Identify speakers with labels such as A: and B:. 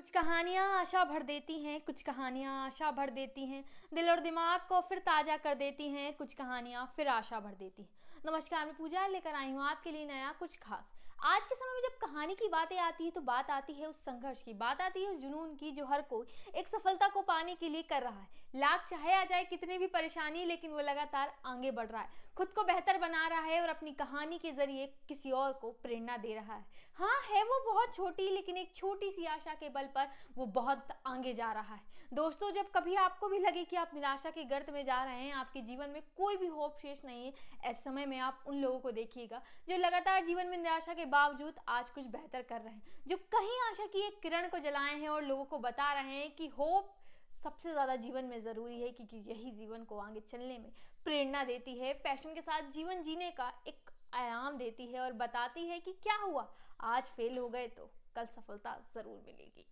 A: कुछ कहानियाँ आशा भर देती हैं, कुछ कहानियाँ आशा भर देती हैं। दिल और दिमाग को फिर ताज़ा कर देती हैं, कुछ कहानियाँ फिर आशा भर देती हैं। नमस्कार, मैं पूजा लेकर आई हूँ आपके लिए नया कुछ खास। आज के समय में जब कहानी की बातें आती है तो बात आती है उस संघर्ष की, बात आती है उस जुनून की जो हर कोई एक सफलता को पाने के लिए कर रहा है। लाख चाहे आ जाए, कितनी भी परेशानी, लेकिन वो लगातार आगे बढ़ रहा है। खुद को बेहतर बना रहा है और अपनी कहानी के ज़रिए किसी और को प्रेरणा दे रहा है। हाँ है वो बहुत छोटी, लेकिन एक छोटी सी आशा के बल पर वो बहुत आगे जा रहा है। दोस्तों, जब कभी आपको भी लगे कि आप निराशा के गर्त में जा रहे हैं, आपके जीवन में कोई भी होप शेष नहीं है, ऐसे समय में आप उन लोगों को देखिएगा, जो लगातार जीवन में निराशा के बावजूद आज कुछ बेहतर कर रहे हैं, जो कहीं आशा की एक किरण को जलाए हैं और लोगों को बता रहे हैं कि होप सबसे ज़्यादा जीवन में ज़रूरी है क्योंकि यही जीवन को आगे चलने में प्रेरणा देती है। पैशन के साथ जीवन जीने का एक आयाम देती है और बताती है कि क्या हुआ। आज फेल हो गए तो कल सफलता ज़रूर मिलेगी।